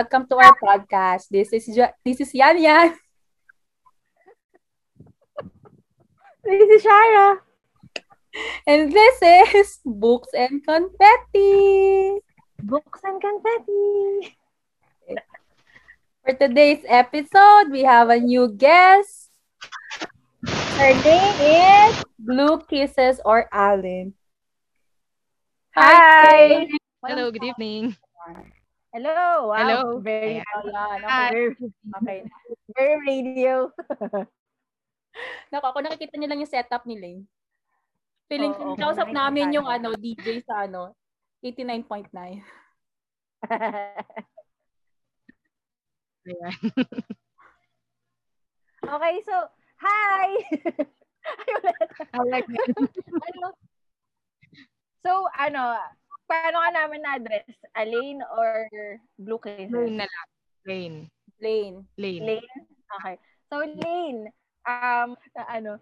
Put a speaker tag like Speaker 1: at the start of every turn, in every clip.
Speaker 1: Hi, welcome to our podcast. This is jo- this is Yan Yan.
Speaker 2: This is Shara.
Speaker 1: And this is Books and Confetti.
Speaker 2: Books and confetti.
Speaker 1: For today's episode, we have a new guest. Her name is Blue Kisses or Allen.
Speaker 2: Hi.
Speaker 3: Hello, good evening.
Speaker 2: Hello. Wow.
Speaker 3: Hello.
Speaker 2: Very,
Speaker 1: Ayan,
Speaker 3: Hi.
Speaker 1: okay.
Speaker 2: very,
Speaker 1: okay.
Speaker 2: very radio.
Speaker 1: Naku, ako nakikita niyo lang yung setup ni Lane. Feeling
Speaker 2: Oo,
Speaker 1: ko, kausap namin yung ano, DJ sa ano, 89.9.
Speaker 3: Ayan.
Speaker 2: okay, so, hi. Ay, wala ano? So, ano, paano ka namin na-address? Alain or Blue Kisses?
Speaker 3: Lane na lang. Lane.
Speaker 1: Lane.
Speaker 3: Lane.
Speaker 2: Lane? Okay. So, Lane, um, na ano,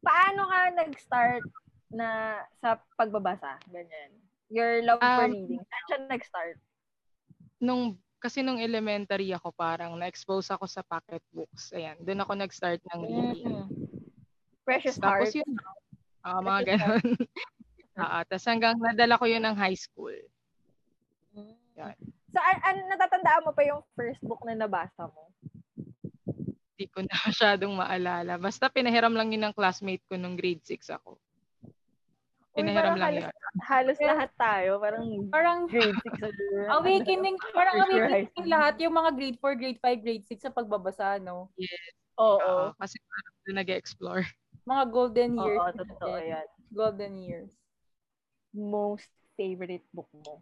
Speaker 2: paano ka nag-start na sa pagbabasa? Ganyan. Your love for
Speaker 3: Um,
Speaker 2: reading. Saan siya nag-start?
Speaker 3: Nung, kasi nung elementary ako, parang na-expose ako sa pocket books. Ayan, doon ako nag-start ng reading.
Speaker 2: Mm. Precious
Speaker 3: Tapos
Speaker 2: Heart.
Speaker 3: yun, ah mga
Speaker 2: Precious
Speaker 3: Ah, tapos hanggang nadala ko yun ng high school. Yan.
Speaker 2: So, an, an, natatandaan mo pa yung first book na nabasa mo?
Speaker 3: Hindi ko na masyadong maalala. Basta pinahiram lang yun ng classmate ko nung grade 6 ako.
Speaker 2: Uy,
Speaker 3: Pinahiram
Speaker 2: parang
Speaker 3: lang
Speaker 2: halos,
Speaker 3: yun.
Speaker 2: halos lahat tayo. Parang
Speaker 1: Parang
Speaker 2: grade 6 na din.
Speaker 1: awakening, parang
Speaker 2: First year high
Speaker 1: awakening lahat yung mga grade 4, grade 5, grade 6 sa pagbabasa, no?
Speaker 2: Oo.
Speaker 3: Ah, kasi parang doon nag-explore.
Speaker 1: Mga golden years.
Speaker 2: Oo, totoo yan.
Speaker 1: Golden years.
Speaker 2: Most favorite book mo?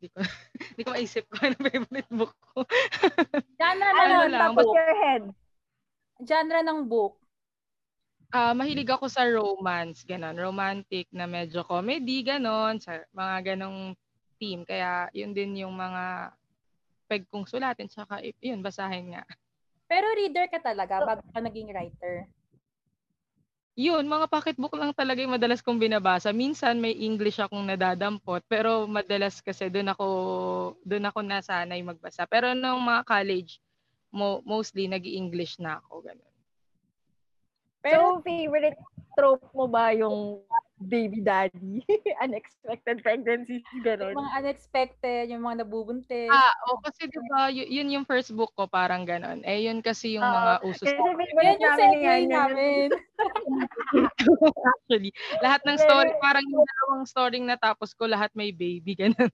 Speaker 3: Hindi ko, hindi ko maisip ko ano favorite book ko.
Speaker 1: Genre
Speaker 2: Ano,
Speaker 1: ng
Speaker 3: Ano lang,
Speaker 1: book.
Speaker 2: your head?
Speaker 1: Genre ng book.
Speaker 3: Ah, mahilig ako sa romance, ganon. Romantic na medyo comedy, ganon. Sa mga ganong theme. Kaya yun din yung mga peg kong sulatin. Tsaka yun, basahin nga.
Speaker 1: Pero reader ka talaga bago ka naging writer.
Speaker 3: Yun, mga pocketbook lang talaga yung madalas kong binabasa. Minsan may English akong nadadampot. Pero madalas kasi doon ako, doon ako nasanay magbasa. Pero nung mga college, mo, mostly nag english na ako. Ganon.
Speaker 1: Pero
Speaker 2: so, favorite trope mo ba yung baby daddy? Unexpected pregnancies,
Speaker 1: yung
Speaker 2: gano'n.
Speaker 1: mga unexpected, yung mga nabubuntis.
Speaker 3: Ah, o kasi 'di ba, y- yun yung first book ko parang ganon. Eh yun kasi yung mga
Speaker 2: Oo.
Speaker 3: uso
Speaker 2: Kasi favorite
Speaker 1: yung segue namin.
Speaker 3: actually. Lahat ng story, parang yung dalawang story natapos ko, lahat may baby ganon.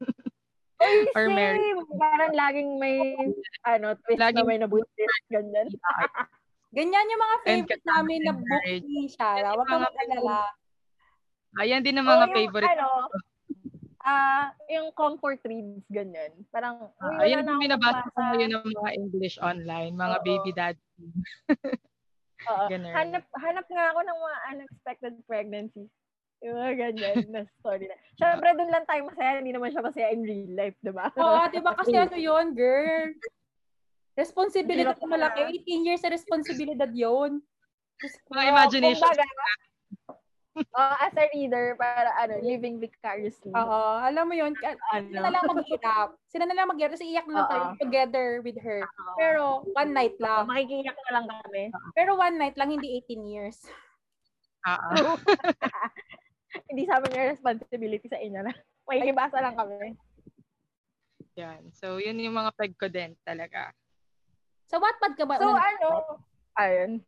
Speaker 2: Uy,
Speaker 3: Or
Speaker 2: same.
Speaker 3: married.
Speaker 2: Parang laging may, ano, twist na
Speaker 3: Laging-
Speaker 2: may nabuntis. Ganyan.
Speaker 1: Ganyan yung mga favorite namin na
Speaker 3: yung
Speaker 1: book ni Shara. Huwag kang
Speaker 3: Mga
Speaker 1: mag-alala.
Speaker 3: Ayan din ang mga
Speaker 2: yung,
Speaker 3: favorite.
Speaker 2: Ano, ah, yung comfort reads, ganyan. Parang,
Speaker 3: Ah,
Speaker 2: wala
Speaker 3: ayan
Speaker 2: na
Speaker 3: yung
Speaker 2: akong
Speaker 3: binabasa ko ngayon ng mga English online, mga
Speaker 2: Oo.
Speaker 3: baby daddy.
Speaker 2: Oo. Hanap, hanap nga ako ng mga unexpected pregnancies. Yung mga ganyan na story na. Siyempre, doon lang tayo masaya. Hindi naman siya masaya in real life, di ba?
Speaker 1: Oo, di ba kasi ano yun, girl? Responsibilidad na malaki. 18 years sa responsibilidad yun.
Speaker 3: Mga imagination.
Speaker 2: Kumbaga, uh, as a reader, para ano, living vicariously.
Speaker 1: Oo, alam mo yun. ka- Sila na
Speaker 2: ano,
Speaker 1: lang mag-hirap. Sila na lang mag-hirap. Kasi iyak na lang tayo
Speaker 2: Oo.
Speaker 1: together with her. Pero one night lang.
Speaker 2: makikiyak na lang kami.
Speaker 1: Pero one night lang, hindi 18 years.
Speaker 3: Ah.
Speaker 2: Hindi sa amin yung responsibility sa inyo na. Makikibasa lang kami.
Speaker 3: Yan. So, yun yung mga peg ko din talaga.
Speaker 1: Sa Wattpad ka ba?
Speaker 2: So, ano, ayun.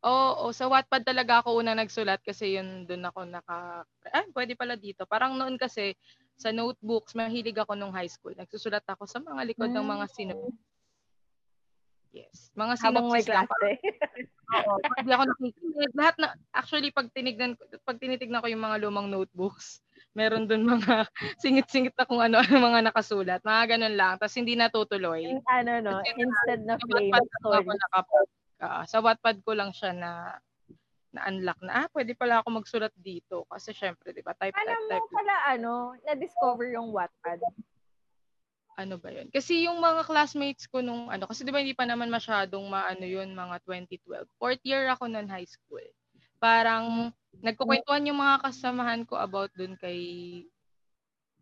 Speaker 3: Oo, oh, sa Wattpad talaga ako una nagsulat kasi yun doon ako naka ah, pwede pala dito. Parang noon kasi sa notebooks, mahilig ako nung high school. Nagsusulat ako sa mga likod ng mga synopsis. Yes. Mga
Speaker 2: Habang may
Speaker 3: synopsis lang.
Speaker 2: klase.
Speaker 3: Oo, di ako nakikinig. Lahat na, actually, pag tinignan, pag tinitignan ko yung mga lumang notebooks, meron doon mga singit-singit na kung ano-ano mga nakasulat. Mga ganun lang. Tapos hindi natutuloy.
Speaker 2: In- ano, no,
Speaker 3: Kasi
Speaker 2: instead na
Speaker 3: Wattpad lang
Speaker 2: story.
Speaker 3: ako nakapag, ah, sa Wattpad ko lang siya na na-unlock na, ah, pwede pala ako magsulat dito. Kasi syempre, di ba, type,
Speaker 2: Paano
Speaker 3: type,
Speaker 2: mo
Speaker 3: type.
Speaker 2: pala, ano, na-discover yung Wattpad?
Speaker 3: Ano ba yun? Kasi yung mga classmates ko nung, ano, kasi di ba hindi pa naman masyadong maano yun, mga 2012. Fourth year ako nun high school. Parang, nagkukwentuhan yung mga kasamahan ko about dun kay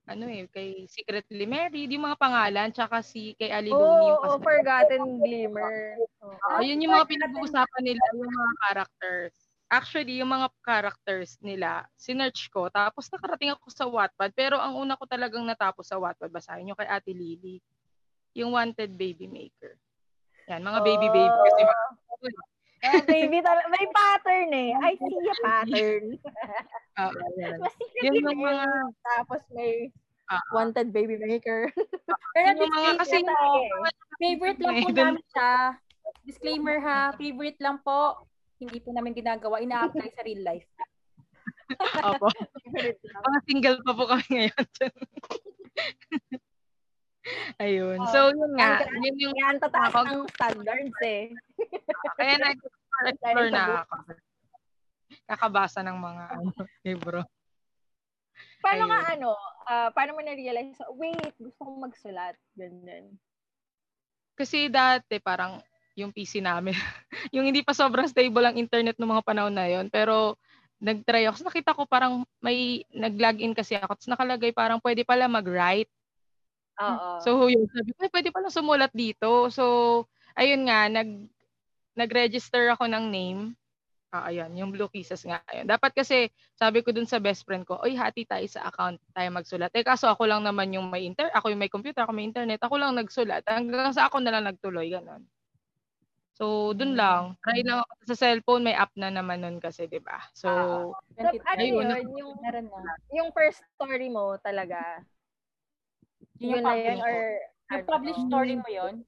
Speaker 3: ano eh, kay Secretly Married, yung mga pangalan, tsaka si kay Ali Looney.
Speaker 2: Oo, oh, Forgotten Glimmer.
Speaker 3: Oh, yun yung mga pinag-uusapan nila, yung mga characters. Actually, yung mga characters nila, sinerch ko, tapos nakarating ako sa Wattpad, pero ang una ko talagang natapos sa Wattpad, basahin yung kay Ate Lily, yung Wanted Baby Maker. Yan, mga baby baby. Kasi mga,
Speaker 2: Eh, baby, tal- may pattern eh. I see a pattern.
Speaker 3: uh, yan. Yun yung mga,
Speaker 2: Tapos may
Speaker 3: Ah.
Speaker 2: wanted baby maker.
Speaker 1: Pero
Speaker 3: yung mga, kasi,
Speaker 1: disclaimer, favorite lang po namin siya. Disclaimer ha, favorite lang po. Hindi po namin ginagawa. Ina-apply sa real life.
Speaker 3: opo, mga single pa po kami ngayon. Ayun.
Speaker 2: Oh,
Speaker 3: So, yun nga.
Speaker 2: ang-
Speaker 3: Yun yung,
Speaker 2: Yan, tataas
Speaker 3: Ako-
Speaker 2: ng standards eh.
Speaker 3: kaya nag-explore na ako. Kakabasa ng mga ano, libro.
Speaker 2: Paano
Speaker 3: Ayun.
Speaker 2: nga ano, ah, paano mo na-realize, wait, gusto kong magsulat. Ganyan.
Speaker 3: Kasi dati parang yung PC namin, yung hindi pa sobrang stable ang internet ng mga panahon na yon pero nag-try ako. So, nakita ko parang may nag-login kasi ako. Tapos nakalagay parang pwede pala mag-write.
Speaker 2: Oo.
Speaker 3: So yun, sabi ko, "Ay, pwede pala sumulat dito. So, ayun nga, nag, nag-register ako ng name. Ah, ayan, yung Blue Kisses nga. Ayun. Dapat kasi, sabi ko dun sa best friend ko, oy, hati tayo sa account, tayo magsulat. Eh, kaso ako lang naman yung may inter, ako yung may computer, ako may internet, ako lang nagsulat. Hanggang sa ako na lang nagtuloy, ganun. So, dun lang. Try lang ako sa cellphone, may app na naman nun kasi, di ba? So,
Speaker 2: So, ano
Speaker 3: Ayun.
Speaker 2: yun, yung, yung first story mo talaga,
Speaker 1: Yung
Speaker 2: yun na yun, or
Speaker 1: Yung
Speaker 2: ano?
Speaker 1: published story mo yon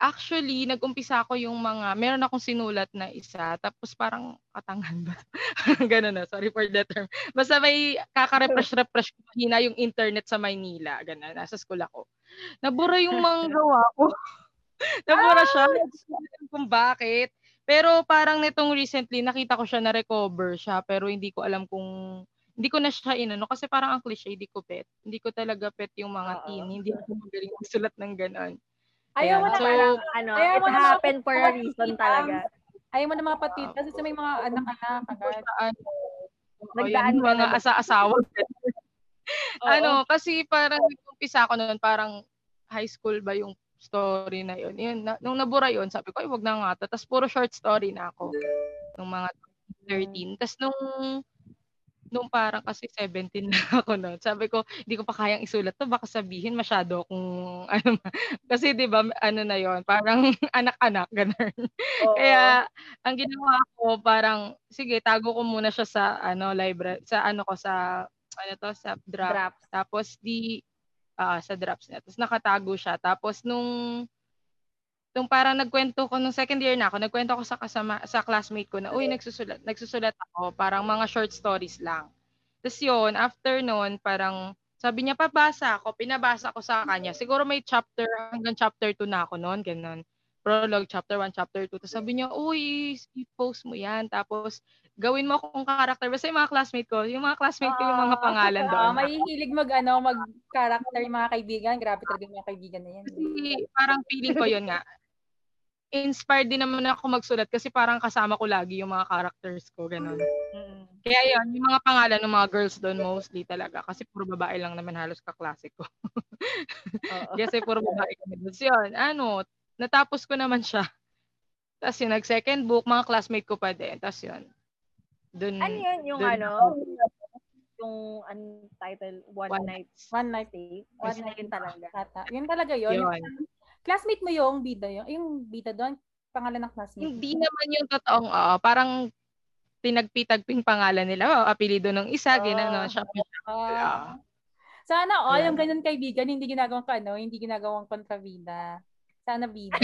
Speaker 3: Actually, nag-umpisa ako yung mga, meron akong sinulat na isa, tapos parang katangan ba? Ganun na, sorry for the term. Basta may kaka-refresh-refresh ko hina yung internet sa Maynila. Ganun, nasa school ako. Nabura yung mga gawa ko. Nabura siya. Hindi ko alam kung bakit. Pero parang nitong recently, nakita ko siya na recover siya, pero hindi ko alam kung hindi ko na siya inano kasi parang ang cliche, hindi ko pet. Hindi ko talaga pet yung mga
Speaker 2: Oo.
Speaker 3: teen. Hindi ako magaling magsulat ng ganon.
Speaker 1: Ayaw mo na
Speaker 3: So,
Speaker 2: parang, ano,
Speaker 1: ayaw
Speaker 2: it happened for a reason talaga.
Speaker 1: Ayaw mo na mga patita kasi may mga anak-anak
Speaker 3: ano,
Speaker 2: Nagdaan
Speaker 3: mga asa-asawa. Ano, kasi parang nag-umpisa ako noon, parang high school ba yung story na yun. yun na, nung nabura yun, sabi ko, ay, wag na nga. Tapos puro short story na ako. Nung mga 13. Tapos nung nung parang kasi 17 na ako noon. Sabi ko, hindi ko pa kayang isulat to. Baka sabihin masyado kung ano. kasi 'di ba ano na yon parang anak-anak ganun.
Speaker 2: Oo.
Speaker 3: Kaya ang ginawa ko parang sige tago ko muna siya sa ano library sa ano ko sa ano to sa draft.
Speaker 2: Drafts.
Speaker 3: Tapos di ah, sa drafts niya. Tapos nakatago siya. Tapos nung nung parang nagkwento ko nung second year na ako, nagkwento ako sa kasama sa classmate ko na uy nagsusulat nagsusulat ako parang mga short stories lang. Tapos yun, after noon, parang sabi niya, pabasa ako, pinabasa ko sa kanya. Siguro may chapter, hanggang chapter 2 na ako noon, ganun. Prologue, chapter 1, chapter 2. Tapos sabi niya, uy, i-post mo yan. Tapos, gawin mo akong karakter. Basta yung mga classmate ko, yung mga classmate ko, yung mga
Speaker 2: Ah.
Speaker 3: pangalan doon.
Speaker 1: Ah, may hilig mag ano, mag-character yung mga kaibigan. Grabe talaga yung mga kaibigan na yan.
Speaker 3: Kasi parang feeling ko yun nga. Inspired din naman ako magsulat kasi parang kasama ko lagi yung mga characters ko, ganun.
Speaker 2: Mm.
Speaker 3: Kaya yun, yung mga pangalan ng mga girls doon mostly talaga. Kasi puro babae lang naman halos kaklase ko. Kasi puro babae kami doon. So yun, ano, natapos ko naman siya. Tapos yun, nag-second book, mga classmate ko pa din. Tapos yun, dun,
Speaker 2: Ano yun, yung
Speaker 3: dun
Speaker 2: ano, yung untitled One,
Speaker 3: One
Speaker 2: Night
Speaker 1: One night. One night
Speaker 2: yun talaga.
Speaker 1: Tata. Yun talaga yun.
Speaker 3: Yun.
Speaker 1: Yung- classmate mo yung bida yun. Yung bida doon, pangalan ng classmate.
Speaker 3: Hindi naman yung totoong, oo, parang tinagpitagping pangalan nila. Oh, apelido ng isa,
Speaker 2: Ah.
Speaker 3: ginano siya.
Speaker 1: Ah. Sana all yung
Speaker 3: Ayan.
Speaker 1: ganun kaibigan, hindi ginagawang ka, ano, hindi ginagawang kontrabida. Sana bida.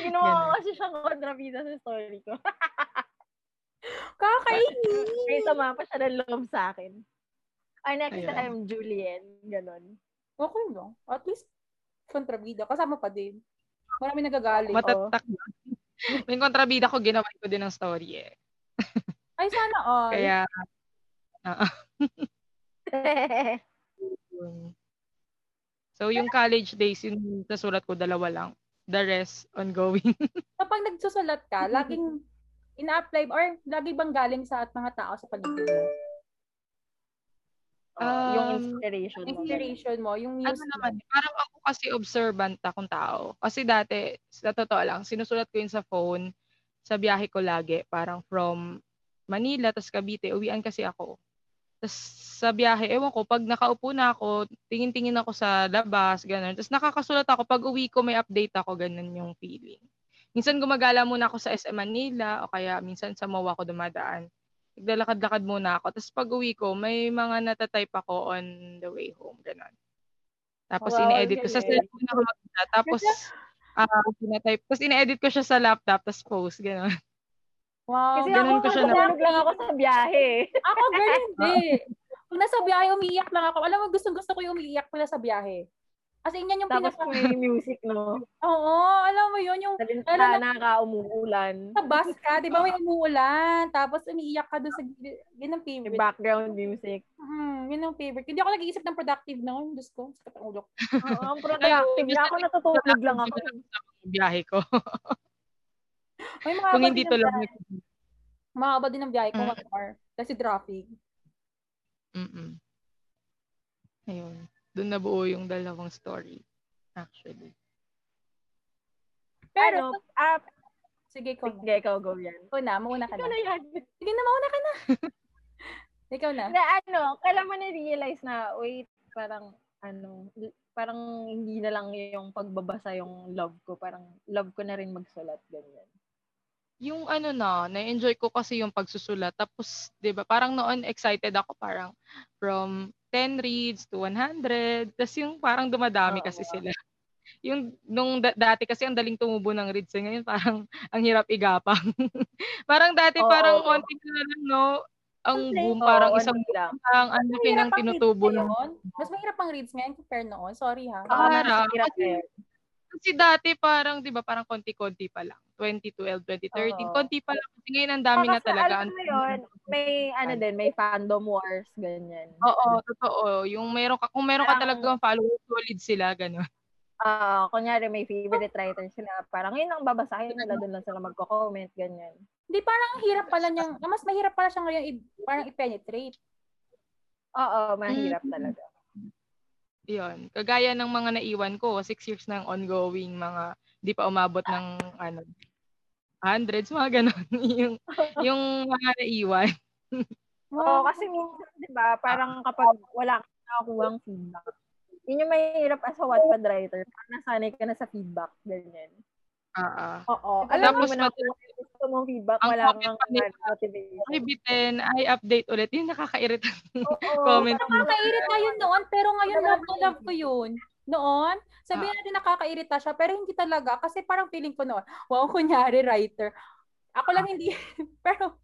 Speaker 2: Ginawa ko kasi siyang kontrabida sa story ko.
Speaker 1: Kakainis!
Speaker 2: Kaya sama pa siya ng loob sa akin. Ay, next
Speaker 3: Ayun.
Speaker 2: time, Julian. Ganon.
Speaker 1: Okay lang. At least, kontrabida. Kasama pa din. Marami nagagalit.
Speaker 3: Matatak na. May kontrabida ko, ginawa ko din ng story eh.
Speaker 1: Ay, sana all.
Speaker 3: Kaya, yun. So, yung college days, yung nasulat ko, dalawa lang. The rest, ongoing.
Speaker 1: Kapag nagsusulat ka, laging ina-apply or lagi bang galing sa mga tao sa paligid mo?
Speaker 2: Yung
Speaker 3: Um,
Speaker 2: inspiration mo.
Speaker 1: Inspiration mo, yung
Speaker 3: ano
Speaker 1: music.
Speaker 3: naman, parang ako kasi observant akong tao. Kasi dati, sa totoo lang, sinusulat ko yun sa phone, sa biyahe ko lagi, parang from Manila, tas Cavite, uwian kasi ako. Tas sa biyahe, ewan ko, pag nakaupo na ako, tingin-tingin ako sa labas, ganun. Tapos nakakasulat ako, pag uwi ko, may update ako, ganun yung feeling. Minsan gumagala muna ako sa SM Manila, o kaya minsan sa MOA ako dumadaan. Naglalakad-lakad muna ako. Tapos pag uwi ko, may mga natatype ako on the way home, ganun. Tapos
Speaker 2: Wow,
Speaker 3: ine-edit ko sa cellphone ako magda. Tapos, ah, pinatype. Tapos ine-edit ko siya sa laptop, tapos post, gano'n.
Speaker 1: Wow.
Speaker 2: Kasi
Speaker 3: ganun
Speaker 2: ako,
Speaker 3: ko siya na-
Speaker 2: lang ako sa biyahe.
Speaker 1: Ako, ganun din. Pag nasa biyahe, umiiyak lang ako. Alam mo, gustong-gusto ko yung umiiyak pag nasa biyahe. Kasi yan yung
Speaker 2: Tapos
Speaker 1: pinaka...
Speaker 2: may music, no?
Speaker 1: Oo, alam mo yun, yung Ano
Speaker 2: na
Speaker 1: na-
Speaker 2: nakaka-umuulan.
Speaker 1: sa bus ka, di ba may umuulan, tapos umiiyak ka doon sa... Yun ang favorite.
Speaker 2: background music.
Speaker 1: Hmm, yun ang favorite. Hindi ako nag-iisip ng productive noon. Diyos ko.
Speaker 2: Oo, ang productive na ako, natutulog lang ako.
Speaker 3: Yung biyahe ko.
Speaker 1: Mga
Speaker 3: Kung hindi to
Speaker 1: ng
Speaker 3: lang.
Speaker 1: Mahaba din ang biyahe ko,
Speaker 3: Mm.
Speaker 1: one hour. Kasi traffic.
Speaker 3: Mm-mm. Ayun. Doon nabuo yung dalawang story. Actually.
Speaker 1: Pero,
Speaker 2: Ano, ah,
Speaker 1: sige, na.
Speaker 2: sige, ikaw go yan.
Speaker 1: Ikaw na, mauna ka
Speaker 2: Ikaw
Speaker 1: na.
Speaker 2: na yan.
Speaker 1: Sige na, mauna ka na. ikaw na.
Speaker 2: Na ano, kailan mo na-realize na, wait, parang, ano, parang hindi na lang yung pagbabasa yung love ko. Parang love ko na rin magsulat, ganyan.
Speaker 3: Yung ano na, na-enjoy ko kasi yung pagsusulat. Tapos, di ba, parang noon excited ako parang from 10 reads to 100. Tapos yung parang dumadami
Speaker 2: Oo.
Speaker 3: kasi sila. Yung nung da- dati kasi ang daling tumubo ng reads. eh. Ngayon parang ang hirap igapang. parang dati
Speaker 2: Oo.
Speaker 3: parang konti na lang, no? Ang boom,
Speaker 2: Oo,
Speaker 3: parang
Speaker 2: ano
Speaker 3: isang
Speaker 2: lang.
Speaker 3: lang, ang laki ng
Speaker 1: Mahirap ang
Speaker 3: tinutubo ng.
Speaker 1: Mas mahirap ang reads ngayon compare noon. Sorry ha.
Speaker 2: Oo, mas
Speaker 3: Para,
Speaker 2: hirap
Speaker 3: kasi-. Kasi dati parang, di ba, parang konti-konti pa lang. 2012, 2013,
Speaker 2: Oo.
Speaker 3: konti pa lang. Kasi ngayon ang dami na
Speaker 2: Kasi
Speaker 3: talaga.
Speaker 2: alam mo yun, may ano din, may fandom wars, ganyan.
Speaker 3: Oo, totoo. Yung meron ka, kung meron ka talagang followers, solid sila, gano'n.
Speaker 2: Ah, kunyari may favorite writer sila, parang yun ang babasahin nila, doon lang sila magko-comment, ganyan.
Speaker 1: Hindi, parang ang hirap pala niyang, mas mahirap pala siya ngayon, i- parang i-penetrate.
Speaker 2: Oo, mahirap
Speaker 3: Mm.
Speaker 2: talaga.
Speaker 3: Yun. Kagaya ng mga naiwan ko, six years nang ongoing, mga di pa umabot ng, ano, hundreds, mga gano'n. yung, yung mga naiwan.
Speaker 2: Oo, kasi minsan, di ba, parang kapag wala kang nakakuhang feedback, yun yung mahirap as a Wattpad writer. Parang nasanay ka na sa feedback, ganyan.
Speaker 3: Oo.
Speaker 1: Oo.
Speaker 2: Alam
Speaker 3: Tapos
Speaker 2: mo na gusto mong feedback,
Speaker 3: Ang
Speaker 2: wala kang motivation.
Speaker 3: Ay, bitin, ay, update ulit. Yung nakakairita.
Speaker 2: Oo,
Speaker 3: comment.
Speaker 1: Nakakairita yun noon, pero ngayon love na love ko yun. Noon, sabihin natin nakakairita siya, pero hindi talaga. Kasi parang feeling ko noon, wow, kunyari writer. Ako lang hindi, pero,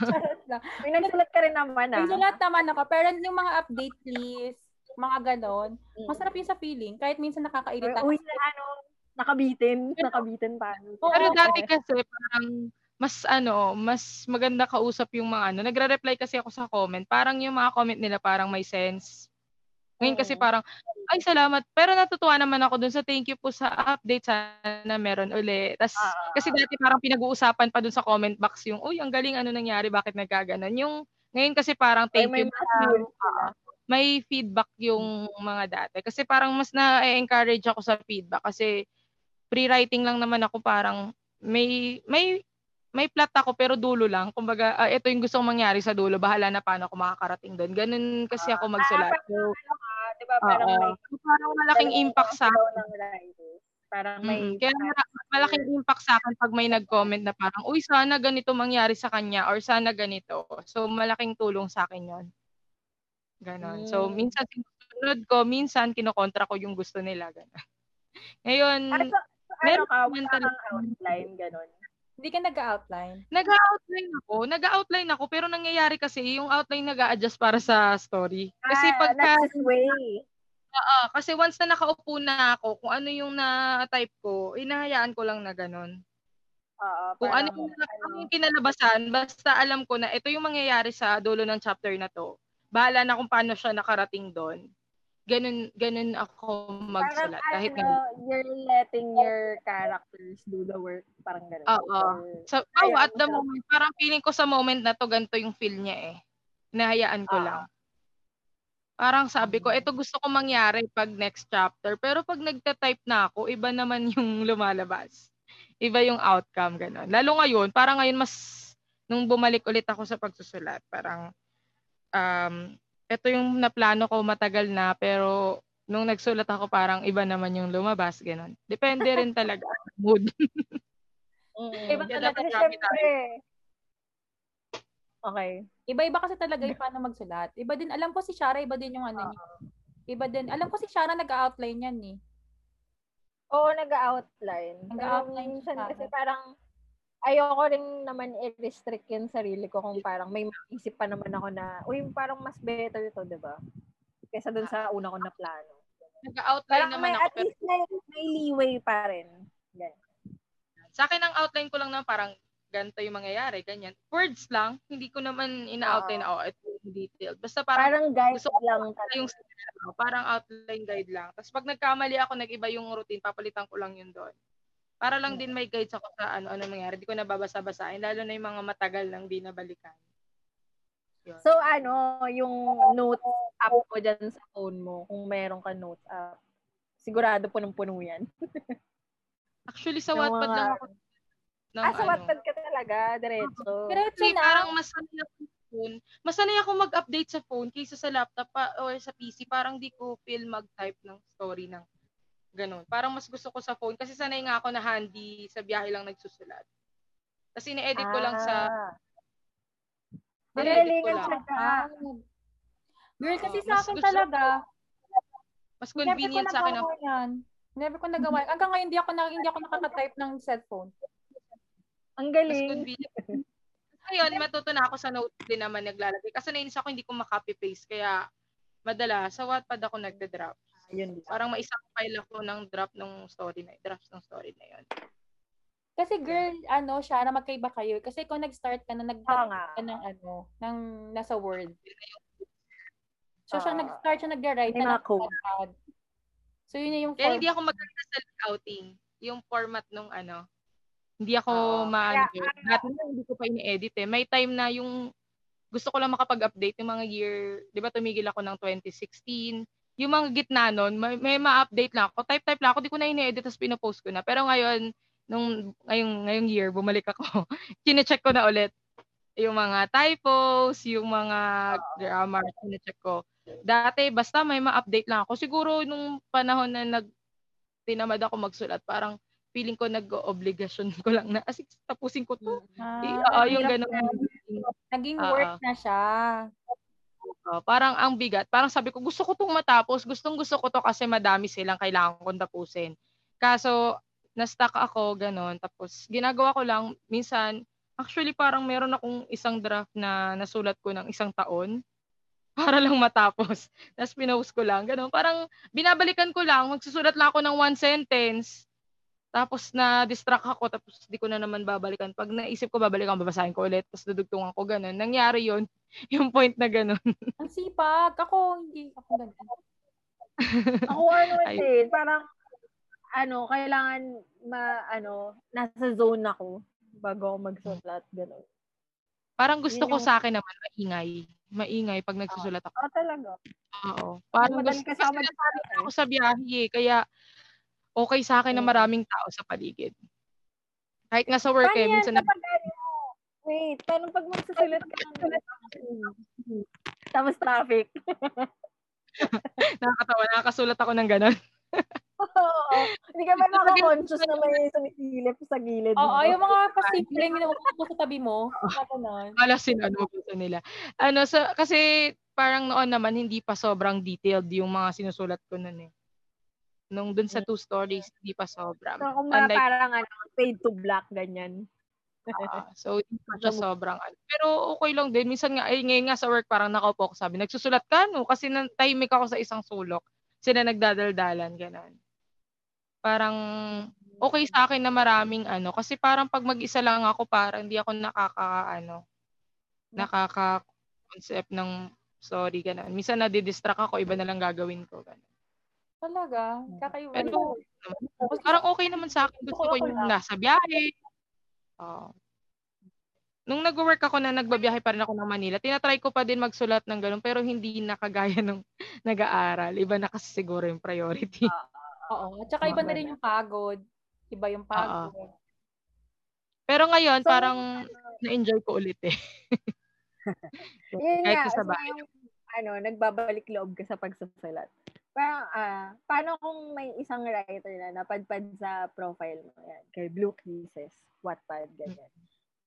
Speaker 1: charot lang.
Speaker 2: May nagsulat ka rin naman, ah.
Speaker 1: Nagsulat naman ako, pero yung mga update please, mga ganon,
Speaker 2: Mm.
Speaker 1: masarap yun sa feeling, kahit minsan nakakairita.
Speaker 2: Uy, na ano, nakabitin. Nakabitin pa.
Speaker 1: Oo.
Speaker 3: Pero dati kasi parang mas ano, mas maganda kausap yung mga ano. Nagre-reply kasi ako sa comment. Parang yung mga comment nila parang may sense. Ngayon kasi
Speaker 2: Oo.
Speaker 3: parang, ay salamat. Pero natutuwa naman ako dun sa thank you po sa update. Sana meron uli. Tas,
Speaker 2: Ah.
Speaker 3: kasi dati parang pinag-uusapan pa dun sa comment box yung, uy, ang galing ano nangyari, bakit nagkaganon. Yung, ngayon kasi parang thank
Speaker 2: may
Speaker 3: you.
Speaker 2: views sila.
Speaker 3: may feedback yung mga dati. Kasi parang mas na-encourage ako sa feedback kasi pre-writing lang naman ako parang may may may plot ako pero dulo lang. Kumbaga, ah, ito yung gusto kong mangyari sa dulo. Bahala na paano ako makakarating doon. Ganun kasi ako magsulat.
Speaker 2: Ah,
Speaker 3: So,
Speaker 2: Ano ka, di ba, parang
Speaker 3: oo.
Speaker 2: may
Speaker 3: So, parang malaking impact sa
Speaker 2: writers. Parang may
Speaker 3: Mm, Kaya mala- malaking impact sa akin pag may nag-comment na parang, uy, sana ganito mangyari sa kanya or sana ganito. So, malaking tulong sa akin yon Ganon. So,
Speaker 2: Mm.
Speaker 3: minsan sinusunod ko, minsan kinokontra ko yung gusto nila. Ganon. Ngayon,
Speaker 2: Ano, so, ano
Speaker 3: meron
Speaker 2: ka, wala kang outline, ganun.
Speaker 1: Hindi ka nag-outline.
Speaker 3: nag-outline ako. Nag-outline ako, pero nangyayari kasi, yung outline nag-a-adjust para sa story. Kasi
Speaker 2: Ah,
Speaker 3: pagka,
Speaker 2: that's way.
Speaker 3: Oo, kasi once na nakaupo na ako, kung ano yung na-type ko, inahayaan ko lang na ganon.
Speaker 2: Oo,
Speaker 3: Kung ano yung, ano yung kinalabasan, basta alam ko na ito yung mangyayari sa dulo ng chapter na to. Bahala na kung paano siya nakarating doon. Ganun, ganun ako
Speaker 2: parang
Speaker 3: magsulat. Kahit
Speaker 2: ano, you're letting your characters do the work. Parang ganun.
Speaker 3: Oo.
Speaker 2: Or-
Speaker 3: sa, oh,
Speaker 2: Hayaan
Speaker 3: at the
Speaker 2: mo
Speaker 3: moment, parang feeling ko sa moment na to, ganito yung feel niya eh. Nahayaan ko
Speaker 2: Ah.
Speaker 3: lang. Parang sabi ko, ito gusto ko mangyari pag next chapter. Pero pag nagta-type na ako, iba naman yung lumalabas. Iba yung outcome, gano'n. Lalo ngayon, parang ngayon mas, nung bumalik ulit ako sa pagsusulat, parang, um, ito yung naplano ko matagal na, pero nung nagsulat ako, parang iba naman yung lumabas, gano'n. Depende rin talaga. Mood.
Speaker 2: Mm,
Speaker 1: Iba talaga,
Speaker 2: syempre, okay.
Speaker 1: Iba-iba kasi talaga yung paano magsulat. Iba din, alam ko si Shara, iba din yung ano niya. Iba din. Alam ko si Shara nag-outline yan eh.
Speaker 2: Oo, nag-outline. Pero
Speaker 1: Nag-outline
Speaker 2: minsan
Speaker 1: siya.
Speaker 2: kasi parang ayoko rin naman i-restrict yung sarili ko kung parang may maisip pa naman ako na, uy, parang mas better ito, di ba? Kesa dun sa una ko na plano.
Speaker 3: Nag-outline naman
Speaker 2: may,
Speaker 3: ako,
Speaker 2: at
Speaker 3: pero
Speaker 2: least may, may leeway pa rin. Ganun.
Speaker 3: sa akin ang outline ko lang na parang ganito yung mangyayari, ganyan. Words lang, hindi ko naman ina-outline na, oh, ito yung detail. Basta parang,
Speaker 2: Parang guide
Speaker 3: gusto ko
Speaker 2: lang
Speaker 3: yung
Speaker 2: talaga.
Speaker 3: ano, parang outline guide lang. Tapos pag nagkamali ako, nag-iba yung routine, papalitan ko lang yun doon. Para lang din may guides ako sa ano, ano mangyayari. Hindi ko nababasa-basahin, lalo na yung mga matagal nang di nabalikan. Yun.
Speaker 2: So ano, yung notes app mo dyan sa phone mo, kung meron ka notes app, sigurado punong-puno yan.
Speaker 3: Actually, sa
Speaker 2: Yung
Speaker 3: Wattpad
Speaker 2: mga-
Speaker 3: lang ako ng
Speaker 2: ah, sa
Speaker 3: ano.
Speaker 2: Wattpad ka talaga, diretso.
Speaker 1: Diretso
Speaker 3: Kasi
Speaker 1: na.
Speaker 3: parang masanay ako sa phone. Masanay ako mag-update sa phone kaysa sa laptop pa, or sa PC. Parang di ko feel mag-type ng story ng ganun. Parang mas gusto ko sa phone kasi sanay nga ako na handy sa biyahe lang nagsusulat. Tapos ine-edit ko lang sa
Speaker 2: Ah.
Speaker 3: lang.
Speaker 2: ka.
Speaker 1: Ah. Girl, kasi
Speaker 3: Oo,
Speaker 1: sa
Speaker 3: mas
Speaker 1: akin
Speaker 3: gusto ko-
Speaker 1: talaga,
Speaker 3: Mas convenient sa akin ang
Speaker 1: nagawa yan. Never ko nagawa. Hanggang ngayon, hindi ako, na, hindi ako nakaka-type ng cellphone.
Speaker 2: Ang
Speaker 3: mas
Speaker 2: galing.
Speaker 3: convenient. Ngayon, matuto na ako sa notes din naman naglalagay. Kasi nainis ako hindi ko ma-copy-paste. Kaya, madala, sa Wattpad ako nagda-drop.
Speaker 2: Yun.
Speaker 3: Parang may isang file ako ng drop ng story na, drafts ng story na yun.
Speaker 1: Kasi girl, ano, siya, na magkaiba kayo. Kasi kung nag-start ka na, nag ka ng ano, ng nasa Word. So siya
Speaker 2: Oo.
Speaker 1: nag-start siya nag-write na notepad. So yun na yung
Speaker 3: Kaya
Speaker 1: form.
Speaker 3: hindi ako maganda sa layouting. Yung format nung ano. Hindi ako
Speaker 2: Oo.
Speaker 3: maano.
Speaker 2: Kaya,
Speaker 3: Dati na hindi ko pa ini-edit eh. May time na yung gusto ko lang makapag-update yung mga year, 'di ba tumigil ako ng 2016. Yung mga gitna nun, may, may ma-update lang ako. Type-type lang ako, di ko na ini-edit tapos pinopost ko na. Pero ngayon, nung ngayong, ngayong year, bumalik ako. Kine-check ko na ulit yung mga typos, yung mga grammar, kine-check ko. Dati, basta may ma-update lang ako. Siguro nung panahon na nag tinamad ako magsulat, parang feeling ko nag-obligasyon ko lang na, asik, tapusin ko to.
Speaker 1: Ah,
Speaker 3: oo, yung ganun.
Speaker 1: na. Naging
Speaker 3: Oo.
Speaker 1: work na siya.
Speaker 3: Oo, parang ang bigat. Parang sabi ko, gusto ko itong matapos. Gustong gusto ko to kasi madami silang kailangan kong tapusin. Kaso, na-stuck ako, ganun. Tapos, ginagawa ko lang, minsan, actually parang meron akong isang draft na nasulat ko ng isang taon para lang matapos. Tapos pinost ko lang, ganun. Parang binabalikan ko lang, magsusulat lang ako ng one sentence. Tapos na-distract ako, tapos di ko na naman babalikan. Pag naisip ko, babalikan, babasahin ko ulit, tapos dudugtungan ko, ganun. Nangyari yon yung point na ganun.
Speaker 1: Ang sipag. Ako, hindi. Ako ganun.
Speaker 2: Ako ano din, parang ano, kailangan ma ano, nasa zone ako bago ako magsulat, gano'n.
Speaker 3: Parang gusto
Speaker 2: Yun
Speaker 3: ko
Speaker 2: yung-
Speaker 3: sa akin naman, maingay. Maingay pag nagsusulat ako.
Speaker 2: Oo, talaga.
Speaker 3: Oo. Parang gusto,
Speaker 2: kasama sa akin.
Speaker 3: ako sa biyahe eh, kaya okay sa akin na maraming tao sa paligid. Kahit nga sa work
Speaker 2: Paano
Speaker 3: eh, minsan na,
Speaker 2: ano, wait, paano pag magsusulat ka ng tapos traffic?
Speaker 3: nakakatawa, nakakasulat ako ng gano'n.
Speaker 2: Oo. Hindi ka ba naka-conscious na may sumisilip sa gilid
Speaker 1: Oo,
Speaker 2: mo?
Speaker 1: yung mga pasimpleng na upo sa tabi mo. Ganun.
Speaker 3: Kala sin ano gusto nila. Ano sa kasi parang noon naman hindi pa sobrang detailed yung mga sinusulat ko noon eh. Nung dun sa two stories, hindi pa sobra.
Speaker 2: So, kung mga
Speaker 3: Unlike,
Speaker 2: parang ano, fade to black, ganyan.
Speaker 3: ah, so hindi pa siya sobrang ano. Pero okay lang din. Minsan nga, eh, ngayon nga sa work, parang nakaupo ako sabi, nagsusulat ka no? Kasi tahimik ako sa isang sulok. Sila nagdadaldalan, gano'n. Parang okay sa akin na maraming ano. Kasi parang pag mag-isa lang ako, parang hindi ako nakaka, ano, nakaka concept ng story, gano'n. Minsan nadidistract ako, iba na lang gagawin ko, gano'n.
Speaker 1: Talaga. Kakaiba.
Speaker 3: Pero, parang okay naman sa akin. Gusto ko yung nasa biyahe. Oo. nung nag-work ako na nagbabiyahe pa rin ako ng Manila, tinatry ko pa din magsulat ng ganun pero hindi nakagaya nung nag-aaral. Iba na kasi siguro yung priority.
Speaker 1: Oo. At saka iba na rin yung pagod. Iba yung pagod.
Speaker 3: Pero ngayon,
Speaker 2: So,
Speaker 3: parang na-enjoy ko ulit eh.
Speaker 2: Yun
Speaker 3: Kahit
Speaker 2: nga,
Speaker 3: sa
Speaker 2: so
Speaker 3: bahay.
Speaker 2: yung, ano, nagbabalik loob ka sa pagsusulat. Parang, ah, paano kung may isang writer na napadpad sa profile mo, yan, kay Blue Kisses, Wattpad, ganyan.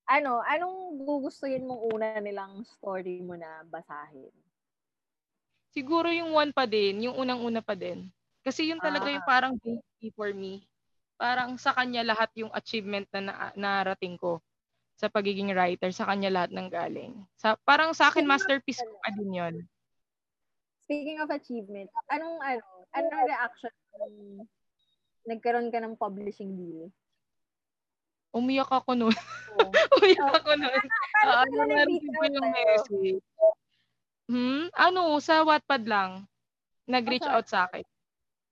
Speaker 2: Ano, anong gugustuhin mong una nilang story mo na basahin?
Speaker 3: Siguro yung one pa din, yung unang-una pa din. Kasi yun talaga yung
Speaker 2: Ah.
Speaker 3: parang baby for me. Parang sa kanya lahat yung achievement na, na narating ko sa pagiging writer, sa kanya lahat ng galing. Sa, parang sa akin, masterpiece ko pa din yun.
Speaker 2: Speaking of achievement, anong, ano, anong reaction nung nagkaroon ka ng publishing deal?
Speaker 3: Umiyak ako nun.
Speaker 2: Oo.
Speaker 3: Umiyak ako nun.
Speaker 2: Paano
Speaker 3: Ah, ano,
Speaker 2: nag-reach
Speaker 3: narinig ko yung message. Hmm? Ano, sa Wattpad lang. Nag-reach
Speaker 2: sa
Speaker 3: out sa akin.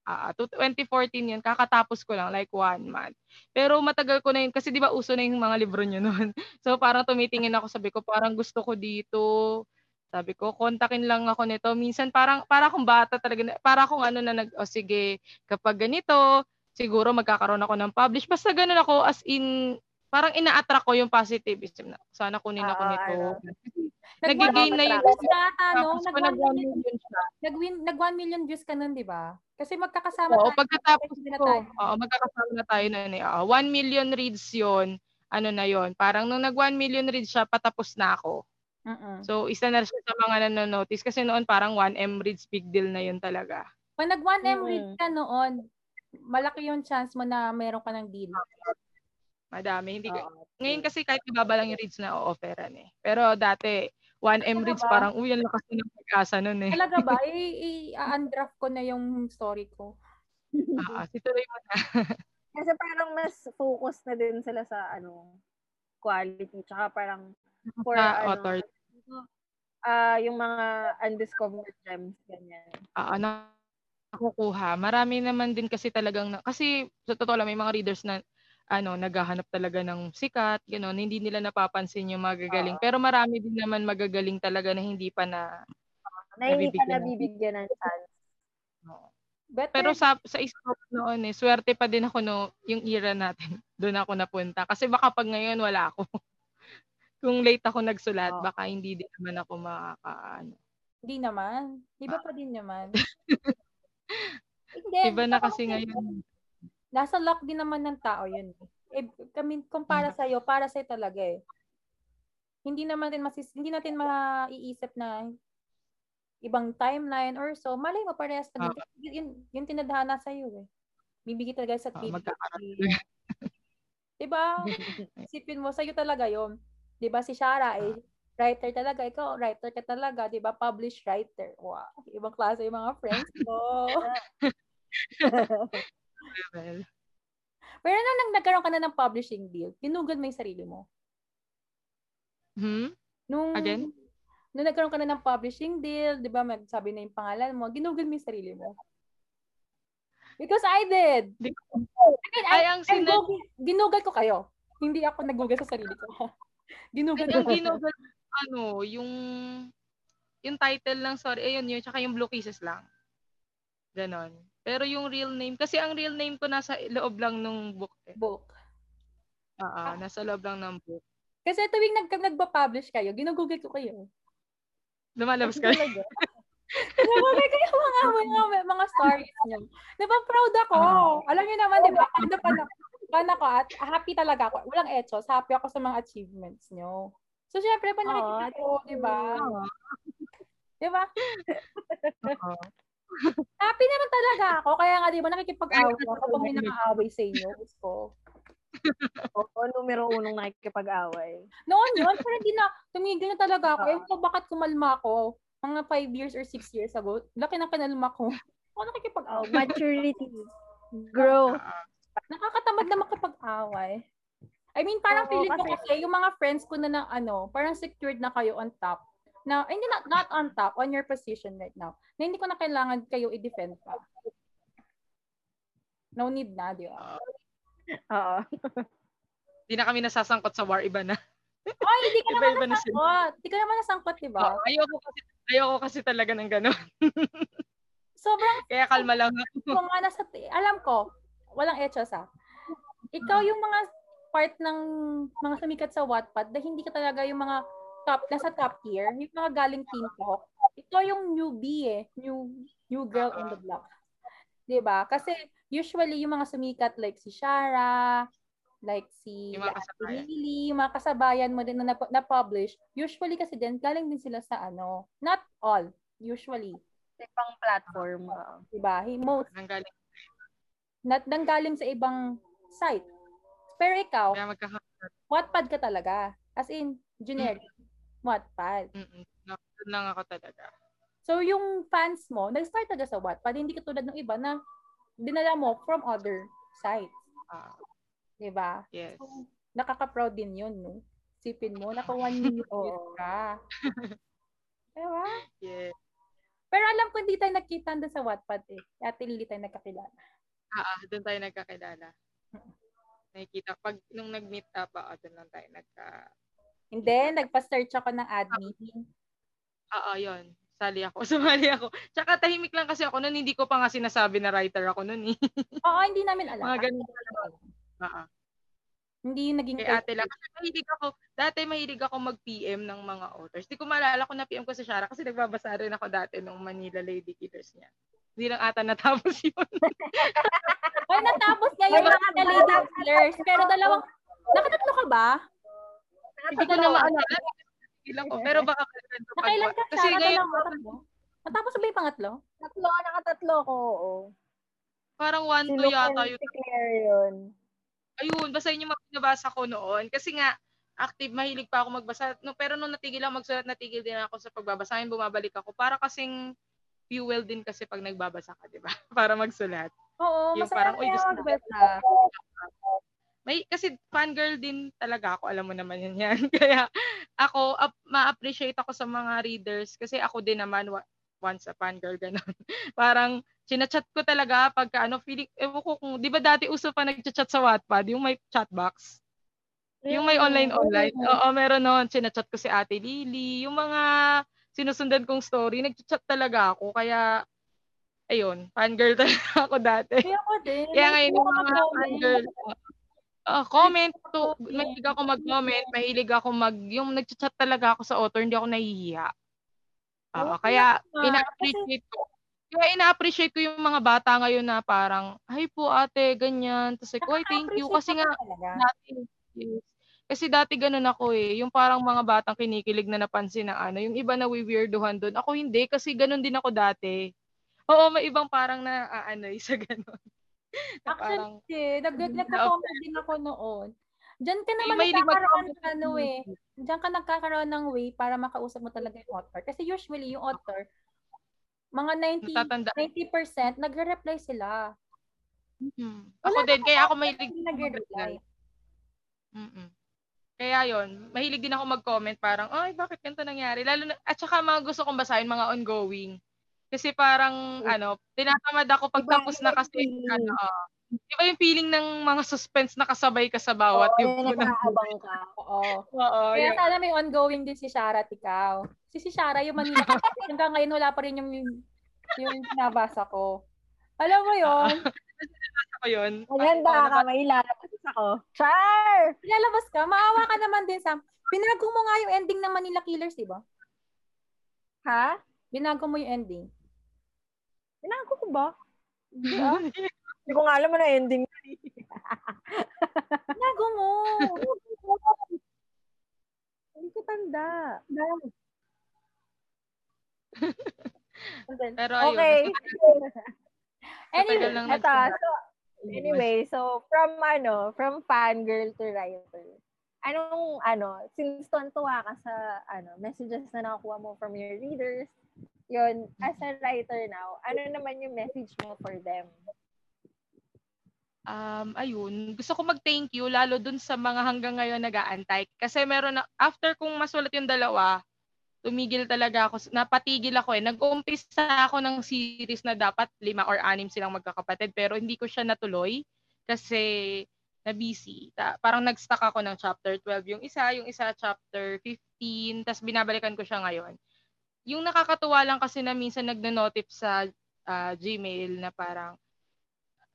Speaker 3: Ah, to 2014 yun. Kakatapos ko lang, like one month. Pero matagal ko na yun, kasi di ba uso na yung mga libro nyo noon. So parang tumitingin ako, sabi ko, parang gusto ko dito. Sabi ko, kontakin lang ako nito. Minsan parang, para akong bata talaga. Para akong ano na nag, o sige, kapag ganito, siguro magkakaroon ako ng publish. Basta ganun ako, as in, parang ina-attract ko yung positivism na sana kunin ako
Speaker 2: Ah,
Speaker 3: nito.
Speaker 2: ano.
Speaker 3: Nag-gain na yun.
Speaker 1: Nag-1 million ata, no?
Speaker 3: Tapos
Speaker 1: Nag
Speaker 3: ko
Speaker 1: 1
Speaker 3: nag 1
Speaker 1: million, nag-win, nag 1 million views ka nun, di ba? Kasi magkakasama
Speaker 3: Oo,
Speaker 1: tayo.
Speaker 3: pagkatapos
Speaker 1: na
Speaker 3: ko,
Speaker 1: tayo.
Speaker 3: oo, magkakasama na tayo na. Oo, 1 million reads yun. Ano na yun. Parang nung nag 1 million reads siya, patapos na ako.
Speaker 1: Mm-mm.
Speaker 3: So, isa na siya sa mga nanonotice. Kasi noon parang 1M reads, big deal na yun talaga.
Speaker 1: Pag nag 1M
Speaker 2: Mm.
Speaker 1: read ka noon, malaki yung chance mo na meron ka ng deal.
Speaker 3: Madami. Hindi
Speaker 2: Oo.
Speaker 3: ngayon kasi kahit ibaba lang yung reads na o-offeran eh. Pero dati, 1M reads parang, uy, ang lakas na ng pag-asa nun eh.
Speaker 1: Talaga ba? I-undraft ko na yung story ko.
Speaker 3: Ah, si tuloy mo na.
Speaker 2: Kasi parang mas focus na din sila sa ano quality tsaka parang for
Speaker 3: Sa
Speaker 2: ano
Speaker 3: author.
Speaker 2: ah yung mga undiscovered gems ganyan.
Speaker 3: Ah, na nakukuha. Marami naman din kasi talagang, na, kasi sa totoo lang, may mga readers na ano, naghahanap talaga ng sikat, gano'n, hindi nila napapansin yung magagaling.
Speaker 2: Oo.
Speaker 3: Pero marami din naman magagaling talaga na hindi pa na,
Speaker 2: Na hindi pa
Speaker 3: Nabibigyan ng-
Speaker 2: chance.
Speaker 1: Better,
Speaker 3: pero sa sa isip noon eh, swerte pa din ako no, yung era natin. Doon ako napunta. Kasi baka pag ngayon wala ako. Kung late ako nagsulat,
Speaker 2: Oo.
Speaker 3: baka hindi din naman ako makakaano.
Speaker 1: hindi naman. Iba pa din naman. hindi.
Speaker 3: Iba na kasi ngayon.
Speaker 1: Nasa luck din naman ng tao yun. Eh, kami, kung para sa'yo, para sa'yo talaga eh. Hindi naman din masis, hindi natin maiisip na ibang timeline or so. Malay mo, parehas na din. Yun, yung tinadhana sa'yo eh. Bibigay talaga sa
Speaker 3: Ah,
Speaker 1: TV.
Speaker 3: magkakaroon.
Speaker 1: diba? Isipin mo, sa'yo talaga yun. Diba si Shara eh, writer talaga. Ikaw, writer ka talaga. Diba? Published writer. Wow. Ibang klase yung mga friends ko. Pero nung nag- nagkaroon ka na ng publishing deal, tinugod mo yung sarili mo.
Speaker 3: hmm?
Speaker 1: Nung,
Speaker 3: Again?
Speaker 1: Nung nagkaroon ka na ng publishing deal, di ba, magsabi na yung pangalan mo, ginugol mo yung sarili mo. Because I did.
Speaker 3: Di
Speaker 1: I mean, I,
Speaker 3: Ay, ang
Speaker 1: I
Speaker 3: sinad-
Speaker 1: Google- ginugol ko kayo. Hindi ako nag-google sa sarili ko. ginugol
Speaker 3: Yung
Speaker 1: ko.
Speaker 3: ginugol, ano, yung yung title lang, sorry, ayun yun, tsaka yung Blue Kisses lang. Ganon. Pero yung real name, kasi ang real name ko nasa loob lang ng book. Eh.
Speaker 1: book.
Speaker 3: Oo, nasa loob lang ng book.
Speaker 1: Kasi tuwing nag nagpa-publish kayo, ginugugol ko kayo.
Speaker 3: Lumalabas ka.
Speaker 1: Ginugugol ko yung mga, mga, mga stories niyo. Di ba, proud ako. Alam niyo naman, di ba, pag napan pan ako at happy talaga ako. Walang etos, happy ako sa mga achievements niyo. So, syempre, pa nakikita
Speaker 2: Aw,
Speaker 1: ko, di ba? Di ba? Happy naman talaga ako. Kaya nga, di ba, nakikipag-away ako pag may nakaaway sa inyo. Gusto.
Speaker 2: Oo, numero unong nakikipag-away.
Speaker 1: Noon yun, pero hindi na, tumigil na talaga ako. Ewan ko bakit kumalma ako. Mga 5 years or 6 years ago. Laki ng kanalma ko. Ako
Speaker 2: Oh,
Speaker 1: nakikipag-away.
Speaker 2: maturity. Growth.
Speaker 1: Nakakatamad na makipag-away. I mean, parang
Speaker 2: Oo,
Speaker 1: feeling ko
Speaker 2: kasi-
Speaker 1: kasi yung mga friends ko na na ano, parang secured na kayo on top. Na, hindi not, not on top, on your position right now. Na hindi ko na kailangan kayo i-defend pa. No need na, di ba?
Speaker 2: Oo.
Speaker 3: Di na kami nasasangkot sa war, iba na.
Speaker 1: Ay, hindi ka naman
Speaker 3: sila.
Speaker 1: nasangkot. Hindi ka naman nasangkot, di ba?
Speaker 3: Oh, ayoko kasi ayoko kasi talaga ng gano'n.
Speaker 1: Sobrang
Speaker 3: Kaya kalma lang
Speaker 1: kung nga nasa, alam ko, walang etchos ah. Ikaw yung mga part ng mga sumikat sa Wattpad na hindi ka talaga yung mga top, nasa top tier, yung mga galing Team Talk. Ito yung newbie eh, new, new girl on the block. 'Di ba? Kasi usually yung mga sumikat like si Shara, like si
Speaker 3: Yung mga kasabayan.
Speaker 1: Lily, yung mga kasabayan mo din na, na publish, usually kasi din galing din sila sa ano, not all, usually,
Speaker 2: Sa pang platform. oo.
Speaker 1: 'di ba? He- Most
Speaker 3: Nanggaling.
Speaker 1: not nanggaling sa ibang site. Pero ikaw, Wattpad ka talaga. As in, generic. Wattpad.
Speaker 3: Mm-mm. Doon lang ako talaga.
Speaker 1: So, yung fans mo, nag-start talaga sa Wattpad. Hindi katulad ng iba na dinala mo from other sites.
Speaker 3: Ah,
Speaker 1: Diba?
Speaker 3: yes.
Speaker 1: So, nakaka-proud din yun, no? Sipin mo, naka one minute views
Speaker 2: Oo.
Speaker 1: ka. diba?
Speaker 3: Yes.
Speaker 1: Pero alam ko hindi tayo nakita doon sa Wattpad eh. Ate Lily tayo nagkakilala.
Speaker 3: Ah, ah, doon tayo nagkakilala. Nakikita pag nung nag-meet up ako, doon lang tayo nagka
Speaker 1: Hindi, nagpa-search ako ng admin.
Speaker 3: Oo, yun. Sali ako. Sumali ako. Tsaka tahimik lang kasi ako noon, hindi ko pa nga sinasabi na writer ako noon eh.
Speaker 1: Oo, hindi namin alam.
Speaker 3: Mga ganun lang. Oo.
Speaker 1: Hindi yung naging
Speaker 3: Kay ate lang. Kasi mahilig ako, dati mahilig ako mag-PM ng mga authors. Di ko maalala kung na-PM ko sa Shara kasi nagbabasa rin ako dati nung Manila Lady Killers niya. Hindi lang ata natapos yun.
Speaker 1: Ay, natapos niya yung mga Lady Killers. Pero dalawang, nakatatlo ka ba?
Speaker 3: Hindi ko na maalala. Ilang ko. Pero baka kailan ko
Speaker 1: Nakailan ka,
Speaker 3: Kasi
Speaker 1: Shara?
Speaker 3: ngayon,
Speaker 1: tatlo? Natapos ba yung pangatlo?
Speaker 2: Tatlo, nakatatlo ko, oo.
Speaker 3: parang one
Speaker 2: Si
Speaker 3: to
Speaker 2: Luke
Speaker 3: yata yun.
Speaker 2: si Claire yun.
Speaker 3: Ayun, basahin yung mga binabasa ko noon. Kasi nga, active, mahilig pa ako magbasa. No, pero nung natigil ako magsulat, natigil din ako sa pagbabasa. Ngayon bumabalik ako. Para kasing fuel din kasi pag nagbabasa ka, di ba? Para magsulat.
Speaker 1: Oo,
Speaker 3: Yung
Speaker 1: masaya
Speaker 3: parang, uy,
Speaker 1: na
Speaker 3: gusto
Speaker 1: yung magbasa.
Speaker 3: May, kasi fangirl din talaga ako. Alam mo naman yun yan. Kaya ako, ap, ma-appreciate ako sa mga readers. Kasi ako din naman, wa- once a fangirl, ganun. parang, sinachat ko talaga pagka ano, feeling, ewan ko kung, di ba dati uso pa nagchat-chat sa Wattpad, yung may chat box? Yung may online-online. Oo, meron noon. Sinachat ko si Ate Lily. Yung mga sinusundan kong story, nagchat talaga ako. Kaya, ayun, fangirl talaga ako dati.
Speaker 1: Kaya ako din.
Speaker 3: Kaya ngayon, yung
Speaker 1: Mga
Speaker 3: fangirl, uh, comment to, mahilig ako mag-comment, mahilig ako mag, yung nagchat talaga ako sa author, hindi ako nahihiya. Oo,
Speaker 1: Oo,
Speaker 3: kaya
Speaker 1: nga.
Speaker 3: ina-appreciate ko. Kaya ina-appreciate ko yung mga bata ngayon na parang, ay po ate, ganyan. Tapos like, oy, thank you. Kasi nga, dati, yes. Kasi dati ganun ako eh. Yung parang mga batang kinikilig na napansin na ano. Yung iba na weirduhan doon. Ako hindi kasi ganun din ako dati. Oo, may ibang parang na aanoy sa ganun.
Speaker 1: Actually, nag nagko-comment din ako noon. Diyan ka naman
Speaker 3: mahilig
Speaker 1: nagkakaroon
Speaker 3: mag-comment.
Speaker 1: ng ano eh. Diyan ka nagkakaroon ng way para makausap mo talaga yung author. Kasi usually yung author, mga 90,
Speaker 3: natatanda.
Speaker 1: 90% nagre-reply sila.
Speaker 3: Mhm.
Speaker 1: Wala
Speaker 3: Ako din, kaya ako mahilig
Speaker 1: nagre-reply.
Speaker 3: Mm-mm. Kaya yon mahilig din ako mag-comment parang, ay, bakit ganito nangyari? Lalo na, at saka mga gusto kong basahin, mga ongoing. Kasi parang, ano, tinatamad ako pag
Speaker 2: Iba-
Speaker 3: tapos na kasi,
Speaker 2: feeling.
Speaker 3: ano, di ba yung feeling ng mga suspense na kasabay ka sa bawat
Speaker 2: Oo,
Speaker 3: yung
Speaker 2: nakaabang ka.
Speaker 1: Oo.
Speaker 3: Oo,
Speaker 1: Kaya
Speaker 3: yun.
Speaker 1: sana may ongoing din si Shara at ikaw. Si si Shara, yung Manila. hanggang ngayon wala pa rin yung, yung nabasa ko. Alam mo yun?
Speaker 3: Ako yun.
Speaker 2: Maganda ka, may ilalabas ako. Char!
Speaker 1: Lalabas ka, maawa ka naman din sa... Binago mo nga yung ending ng Manila Killers, di ba?
Speaker 2: Ha?
Speaker 1: Binago mo yung ending.
Speaker 2: Binago ko ba? Hindi ah. Hindi ko nga alam ano ending.
Speaker 1: Binago mo!
Speaker 2: Hindi ko tanda.
Speaker 3: Pero ayun.
Speaker 2: Okay.
Speaker 1: Anyway,
Speaker 3: nagsimula.
Speaker 2: so, anyway, so from ano, from fangirl to writer. Anong ano, since tuwa ka sa ano, messages na nakuha mo from your readers, yun, as a writer now, ano naman yung message mo for them?
Speaker 3: um, ayun, gusto ko mag-thank you lalo dun sa mga hanggang ngayon nag-aantay. Kasi meron na, after kong masulat yung dalawa, tumigil talaga ako, napatigil ako eh. Nag-uumpisa ako ng series na dapat lima or anim silang magkakapatid, pero hindi ko siya natuloy kasi na busy. Ta- parang nag-stuck ako ng chapter 12 yung isa, yung isa chapter 15, tapos binabalikan ko siya ngayon. Yung nakakatuwa lang kasi na minsan nagno-notif sa uh, Gmail na parang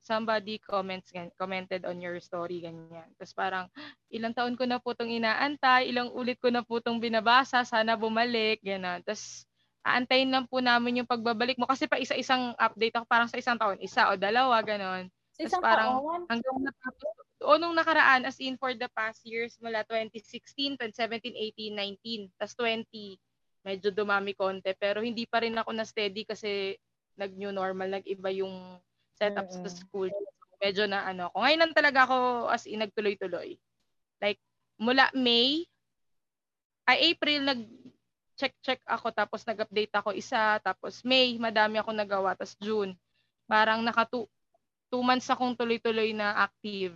Speaker 3: somebody comments commented on your story ganyan. Tapos parang ilang taon ko na po tong inaantay, ilang ulit ko na po tong binabasa, sana bumalik, ganyan. Tapos aantayin lang po namin yung pagbabalik mo kasi pa isa-isang update ako parang sa isang taon, isa o dalawa ganon.
Speaker 1: Sa isang
Speaker 3: parang
Speaker 1: taon?
Speaker 3: hanggang natapos o nung nakaraan as in for the past years mula 2016, 2017, 18, 19, tas 20 medyo dumami konti pero hindi pa rin ako na steady kasi nag new normal, nag-iba yung setup mm-hmm. sa school. Medyo na ano ako. Ngayon lang talaga ako as in nagtuloy-tuloy. Like mula May ay April nag check-check ako tapos nag-update ako isa tapos May madami ako nagawa tapos June parang naka two, two months akong tuloy-tuloy na active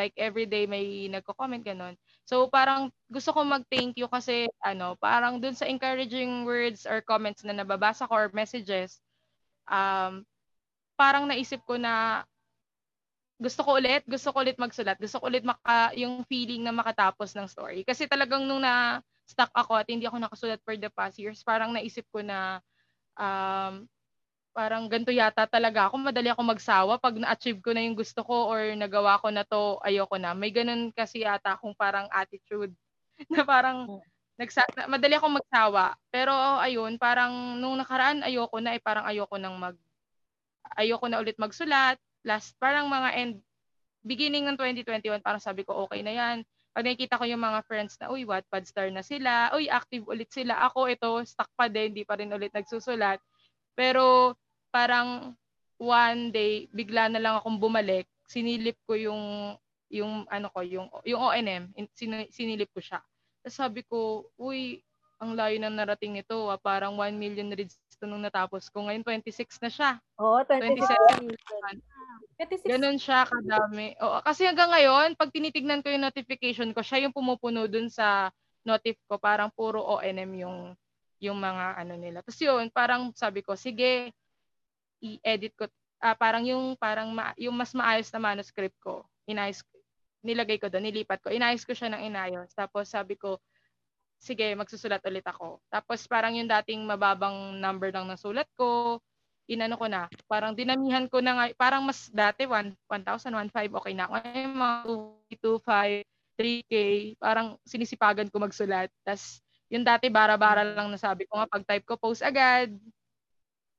Speaker 3: like every day may nagko-comment ganun. So parang gusto ko mag-thank you kasi ano, parang dun sa encouraging words or comments na nababasa ko or messages, um, parang naisip ko na gusto ko ulit, gusto ko ulit magsulat, gusto ko ulit maka, yung feeling na makatapos ng story. Kasi talagang nung na stuck ako at hindi ako nakasulat for the past years, parang naisip ko na um, parang ganito yata talaga ako. Madali ako magsawa pag na-achieve ko na yung gusto ko or nagawa ko na to, ayoko na. May ganun kasi yata akong parang attitude na parang hmm. nagsa madali akong magsawa. Pero ayun, parang nung nakaraan ayoko na eh parang ayoko nang mag ayoko na ulit magsulat. Last, parang mga end, beginning ng 2021, parang sabi ko, okay na yan. Pag nakikita ko yung mga friends na, uy, Wattpad star na sila, uy, active ulit sila. Ako, ito, stuck pa din, hindi pa rin ulit nagsusulat. Pero, parang one day, bigla na lang akong bumalik, sinilip ko yung, yung, ano ko, yung, yung ONM, sinilip ko siya. Tapos sabi ko, uy, ang layo ng narating nito, ah, parang 1 million reads to nung natapos ko. Ngayon 26 na siya.
Speaker 2: Oo, oh, 26.
Speaker 3: 27. Ganun siya kadami. Oo, kasi hanggang ngayon, pag tinitignan ko yung notification ko, siya yung pumupuno dun sa notif ko. Parang puro ONM yung yung mga ano nila. Tapos yun, parang sabi ko, sige, i-edit ko. Ah, parang yung parang ma, yung mas maayos na manuscript ko, inayos nilagay ko doon, nilipat ko. Inayos ko siya ng inayos. Tapos sabi ko, sige, magsusulat ulit ako. Tapos parang yung dating mababang number lang ng sulat ko, inano ko na. Parang dinamihan ko na nga, parang mas dati 1, 1,000, 1,500, okay na. Ngayon mga 2, 5, 3K, parang sinisipagan ko magsulat. Tapos yung dati bara-bara lang nasabi ko nga, pag type ko, post agad.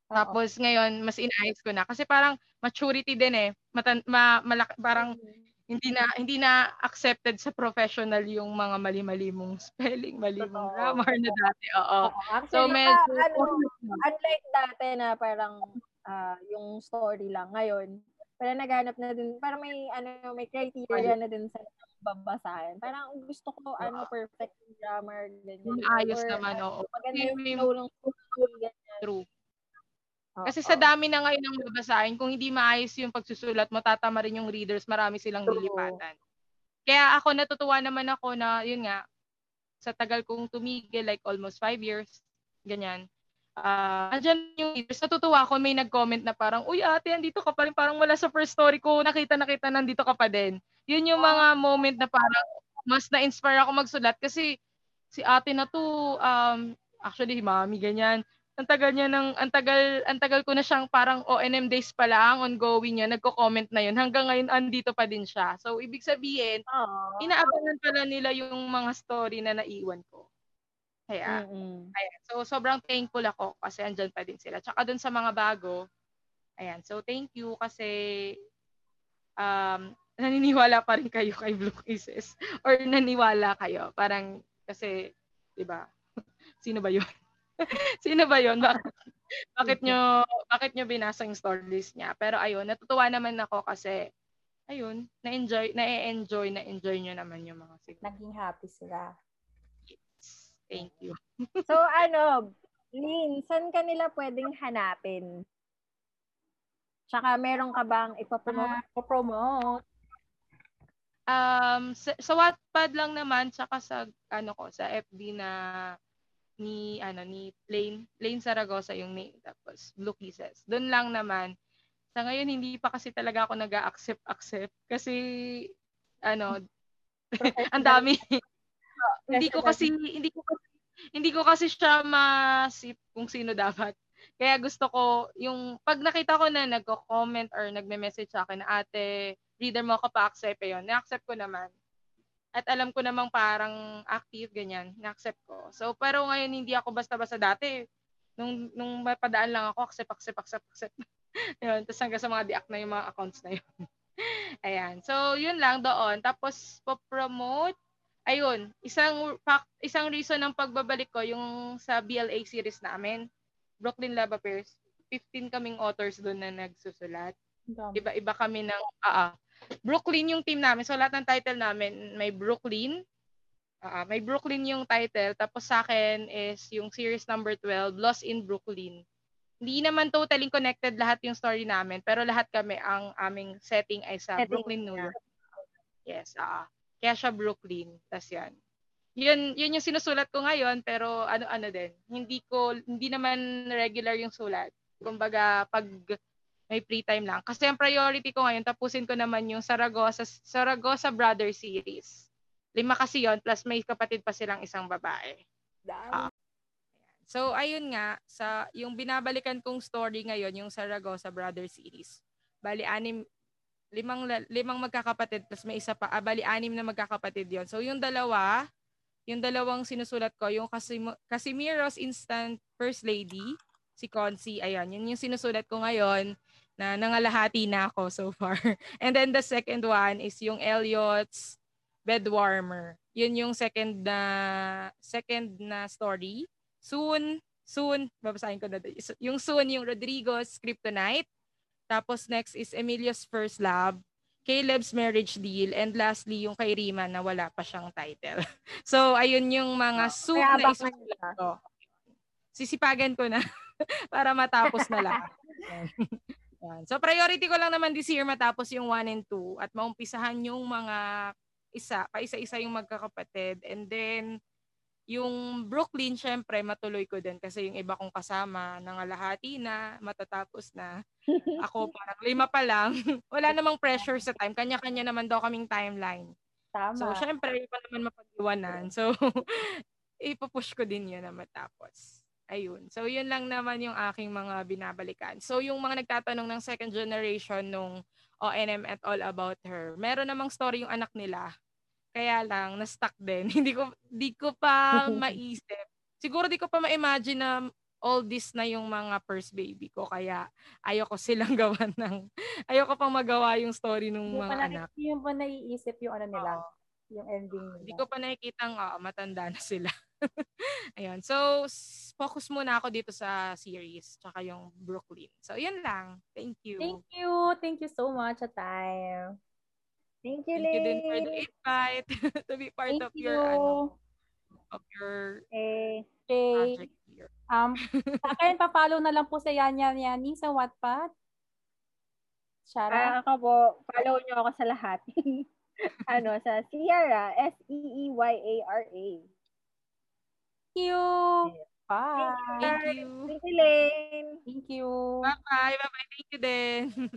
Speaker 3: Tapos ngayon, mas inayos ko na. Kasi parang maturity din eh. Matan, ma, malaki, parang mm hindi na hindi na accepted sa professional yung mga mali-mali mong spelling, mali mong grammar na dati. Oo.
Speaker 2: Actually, so medyo ano, unlike dati na parang uh, yung story lang ngayon, parang naghanap na din, parang may ano may criteria na din sa babasahin. Parang gusto ko ano perfect grammar ganyan.
Speaker 3: Ayos or, naman, oo.
Speaker 2: Maganda yung flow ng ganyan.
Speaker 3: True. Kasi sa dami na ngayon ng babasahin, kung hindi maayos yung pagsusulat mo, tatama rin yung readers, marami silang lilipatan. Kaya ako natutuwa naman ako na, yun nga, sa tagal kong tumigil, like almost five years, ganyan, uh, andyan yung readers, natutuwa ako, may nag-comment na parang, uy ate, andito ka pa rin, parang wala sa first story ko, nakita nakita nandito ka pa din. Yun yung mga moment na parang mas na-inspire ako magsulat kasi si ate na to, um, actually, mami, ganyan, ang tagal niya ng ang tagal ang tagal ko na siyang parang ONM days pa lang ongoing niya nagko-comment na yun. Hanggang ngayon andito pa din siya. So ibig sabihin Aww. inaabangan pala nila yung mga story na naiwan ko kaya mm-hmm. ayan so sobrang thankful ako kasi andyan pa din sila tsaka doon sa mga bago ayan so thank you kasi um naniniwala pa rin kayo kay Blue Kisses or naniwala kayo parang kasi 'di ba sino ba 'yon Sino ba 'yon? Bakit bakit nyo bakit nyo binasa yung stories niya? Pero ayun, natutuwa naman ako kasi ayun, na-enjoy, na-enjoy, na-enjoy nyo naman yung mga signal.
Speaker 1: Naging happy sila.
Speaker 3: Thank you.
Speaker 2: so ano, Lynn, saan ka nila pwedeng hanapin? Tsaka meron ka bang ipapromote?
Speaker 1: Uh, promote
Speaker 3: Um, sa, sa Wattpad lang naman, tsaka sa, ano ko, sa FB na ni ano ni Plain Plain Zaragoza yung name tapos Blue Kisses. Doon lang naman sa ngayon hindi pa kasi talaga ako nag-accept accept kasi ano, ang dami. hindi ko kasi hindi ko kasi hindi ko kasi siya masip kung sino dapat. Kaya gusto ko yung pag nakita ko na nagko-comment or nagme-message sa akin ate, reader mo ako pa-accept yun. Na-accept ko naman. At alam ko namang parang active ganyan, na-accept ko. So pero ngayon hindi ako basta-basta dati. Nung nung mapadaan lang ako, accept, accept, accept, accept. yun, tapos hanggang sa mga diak na yung mga accounts na yun. Ayan. So, yun lang doon. Tapos, po-promote ayun, isang fact, isang reason ng pagbabalik ko yung sa BLA series namin, Brooklyn Love Affairs. 15 kaming authors doon na nagsusulat. Iba-iba kami ng uh, Brooklyn yung team namin. So lahat ng title namin may Brooklyn. Uh, may Brooklyn yung title. Tapos sa akin is yung series number 12, Lost in Brooklyn. Hindi naman totally connected lahat yung story namin, pero lahat kami ang aming setting ay sa setting, Brooklyn, New York. Yes, ah. Uh, kaya siya Brooklyn. Tas yan. Yun, yun yung sinusulat ko ngayon, pero ano-ano din. Hindi ko, hindi naman regular yung sulat. Kumbaga, pag may free time lang. Kasi ang priority ko ngayon, tapusin ko naman yung Saragossa, Saragossa Brother series. Lima kasi yon plus may kapatid pa silang isang babae. Uh, so, ayun nga, sa yung binabalikan kong story ngayon, yung Saragossa Brother series. Bali, anim, limang limang magkakapatid plus may isa pa, ah, bali anim na magkakapatid 'yon. So yung dalawa, yung dalawang sinusulat ko, yung Casim- Casimiro's Instant First Lady, si Concy, ayan, yun yung sinusulat ko ngayon na nangalahati na ako so far. And then the second one is yung Elliot's Bed Warmer. Yun yung second na second na story. Soon, soon, babasahin ko na. Yung soon, yung Rodrigo's Kryptonite. Tapos next is Emilio's First Love, Caleb's Marriage Deal, and lastly yung kay Rima na wala pa siyang title. so ayun yung mga soup na isusulat ko. Sisipagan ko na para matapos na. Yan. So priority ko lang naman this year matapos yung 1 and 2 at maumpisahan yung mga isa, pa isa-isa yung magkakapatid and then yung Brooklyn, syempre, matuloy ko din kasi yung iba kong kasama, nangalahati na, matatapos na. Ako parang lima pa lang. Wala namang pressure sa time. Kanya-kanya naman daw kaming timeline.
Speaker 2: Tama.
Speaker 3: So, syempre, iba naman mapag-iwanan. So, ipupush ko din yun na matapos. Ayun. So, yun lang naman yung aking mga binabalikan. So, yung mga nagtatanong ng second generation nung ONM at All About Her, meron namang story yung anak nila kaya lang, na-stuck din. hindi ko, di ko pa maisip. Siguro di ko pa ma-imagine na all this na yung mga first baby ko. Kaya ayoko silang gawa ng, ayoko pang magawa yung story ng mga
Speaker 2: pa
Speaker 3: anak.
Speaker 2: Hindi pa naiisip yung ano nila. Oh. Yung ending nila.
Speaker 3: Hindi ko pa nakikita nga, uh, matanda na sila. Ayun. So, focus muna ako dito sa series, tsaka yung Brooklyn. So, yun lang. Thank you.
Speaker 2: Thank you. Thank you so much, time. Thank you,
Speaker 3: Thank you din for the invite to be part Thank of you. your ano, of your
Speaker 2: eh,
Speaker 3: project here.
Speaker 1: Um, sa akin, pa-follow na lang po sa Yan Yan Yani sa Wattpad.
Speaker 2: Shara? Uh, ako po, follow nyo ako sa lahat. ano, sa Sierra, S-E-E-Y-A-R-A.
Speaker 1: Thank you.
Speaker 2: Bye.
Speaker 3: Thank you.
Speaker 2: Thank you, Lane.
Speaker 1: Thank you.
Speaker 3: Bye-bye. Bye-bye. Thank you din.